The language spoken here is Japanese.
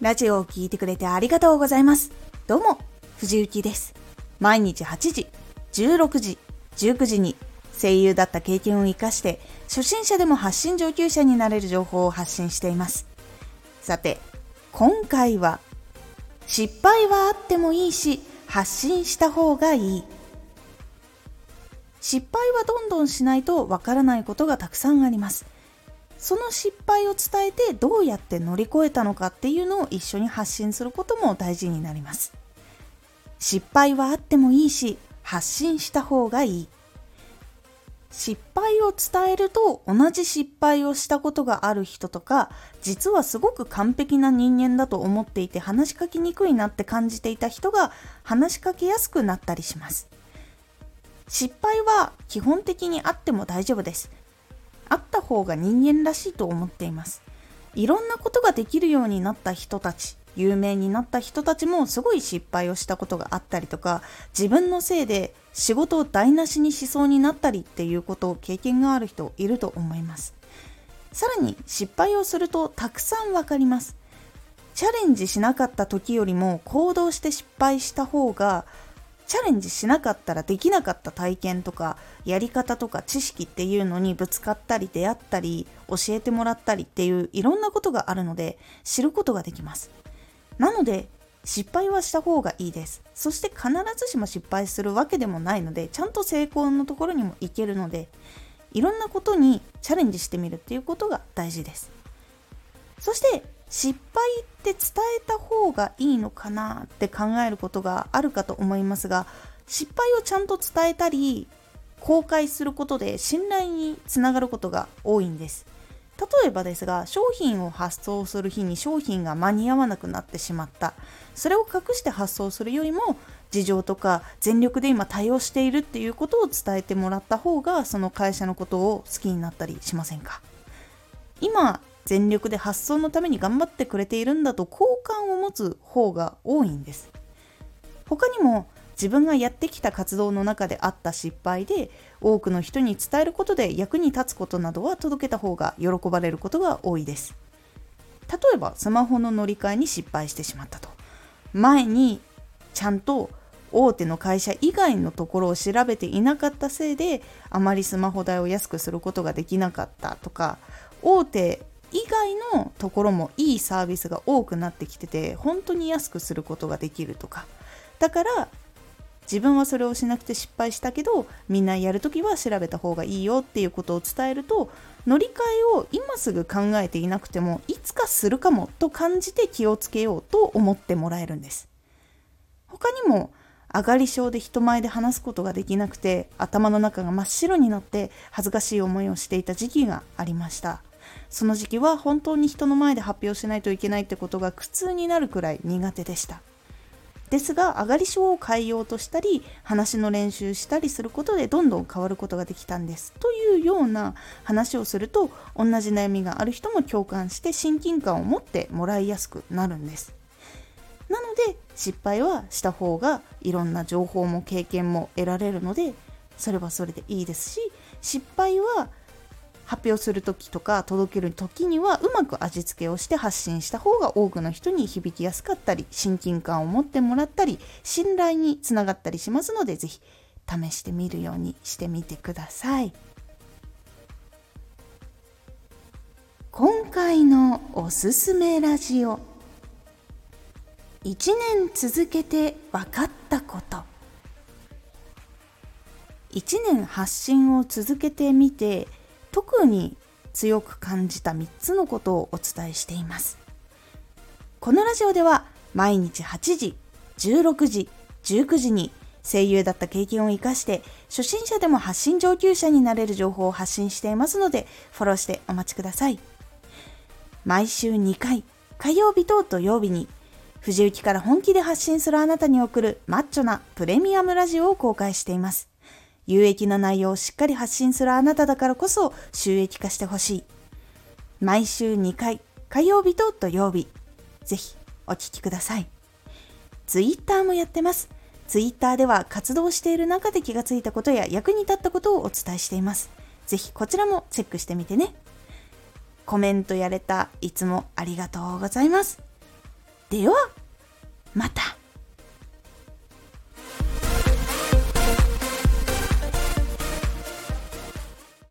ラジオを聴いてくれてありがとうございます。どうも、藤幸です。毎日8時、16時、19時に声優だった経験を活かして初心者でも発信上級者になれる情報を発信しています。さて、今回は失敗はあってもいいし発信した方がいい。失敗はどんどんしないとわからないことがたくさんあります。その失敗を伝えてどうやって乗り越えたのかっていうのを一緒に発信することも大事になります。失敗はあってもいいし発信した方がいい。失敗を伝えると同じ失敗をしたことがある人とか実はすごく完璧な人間だと思っていて話しかけにくいなって感じていた人が話しかけやすくなったりします失敗は基本的にあっても大丈夫です方が人間らしいと思っています。いろんなことができるようになった人たち有名になった人たちもすごい失敗をしたことがあったりとか自分のせいで仕事を台無しにしそうになったりっていうことを経験がある人いると思います。さらに失敗をするとたくさんわかります。チャレンジしなかった時よりも行動して失敗した方がチャレンジしなかったらできなかった体験とかやり方とか知識っていうのにぶつかったり出会ったり教えてもらったりっていういろんなことがあるので知ることができます。なので失敗はした方がいいです。そして必ずしも失敗するわけでもないのでちゃんと成功のところにも行けるのでいろんなことにチャレンジしてみるっていうことが大事です。そして失敗って伝えた方がいいのかなって考えることがあるかと思いますが失敗をちゃんと伝えたり公開することで信頼につながることが多いんです。例えばですが商品を発送する日に商品が間に合わなくなってしまった。それを隠して発送するよりも事情とか全力で今対応しているっていうことを伝えてもらった方がその会社のことを好きになったりしませんか？今全力で発送のために頑張ってくれているんだと好感を持つ方が多いんです。他にも自分がやってきた活動の中であった失敗で多くの人に伝えることで役に立つことなどは届けた方が喜ばれることが多いです。例えばスマホの乗り換えに失敗してしまったと。前にちゃんと大手の会社以外のところを調べていなかったせいであまりスマホ代を安くすることができなかったとか大手以外のところもいいサービスが多くなってきてて本当に安くすることができるとか。だから自分はそれをしなくて失敗したけどみんなやるときは調べた方がいいよっていうことを伝えると乗り換えを今すぐ考えていなくてもいつかするかもと感じて気をつけようと思ってもらえるんです。他にも上がり症で人前で話すことができなくて頭の中が真っ白になって恥ずかしい思いをしていた時期がありました。その時期は本当に人の前で発表しないといけないってことが苦痛になるくらい苦手でした。ですが上がり症を変えようとしたり話の練習したりすることでどんどん変わることができたんです。というような話をすると同じ悩みがある人も共感して親近感を持ってもらいやすくなるんです。なので失敗はした方がいろんな情報も経験も得られるのでそれはそれでいいですし失敗は発表する時とか届ける時にはうまく味付けをして発信した方が多くの人に響きやすかったり親近感を持ってもらったり信頼につながったりしますので是非試してみるようにしてみてください。今回のおすすめラジオ1年続けて分かったこと1年発信を続けてみて特に強く感じた3つのことをお伝えしています。このラジオでは毎日8時16時19時に声優だった経験を生かして初心者でも発信上級者になれる情報を発信していますのでフォローしてお待ちください。毎週2回火曜日と土曜日に藤雪から本気で発信するあなたに送るマッチョなプレミアムラジオを公開しています。有益な内容をしっかり発信するあなただからこそ収益化してほしい。毎週2回、火曜日と土曜日。ぜひお聴きください。ツイッターもやってます。ツイッターでは活動している中で気がついたことや役に立ったことをお伝えしています。ぜひこちらもチェックしてみてね。コメントやれたいつもありがとうございます。ではまた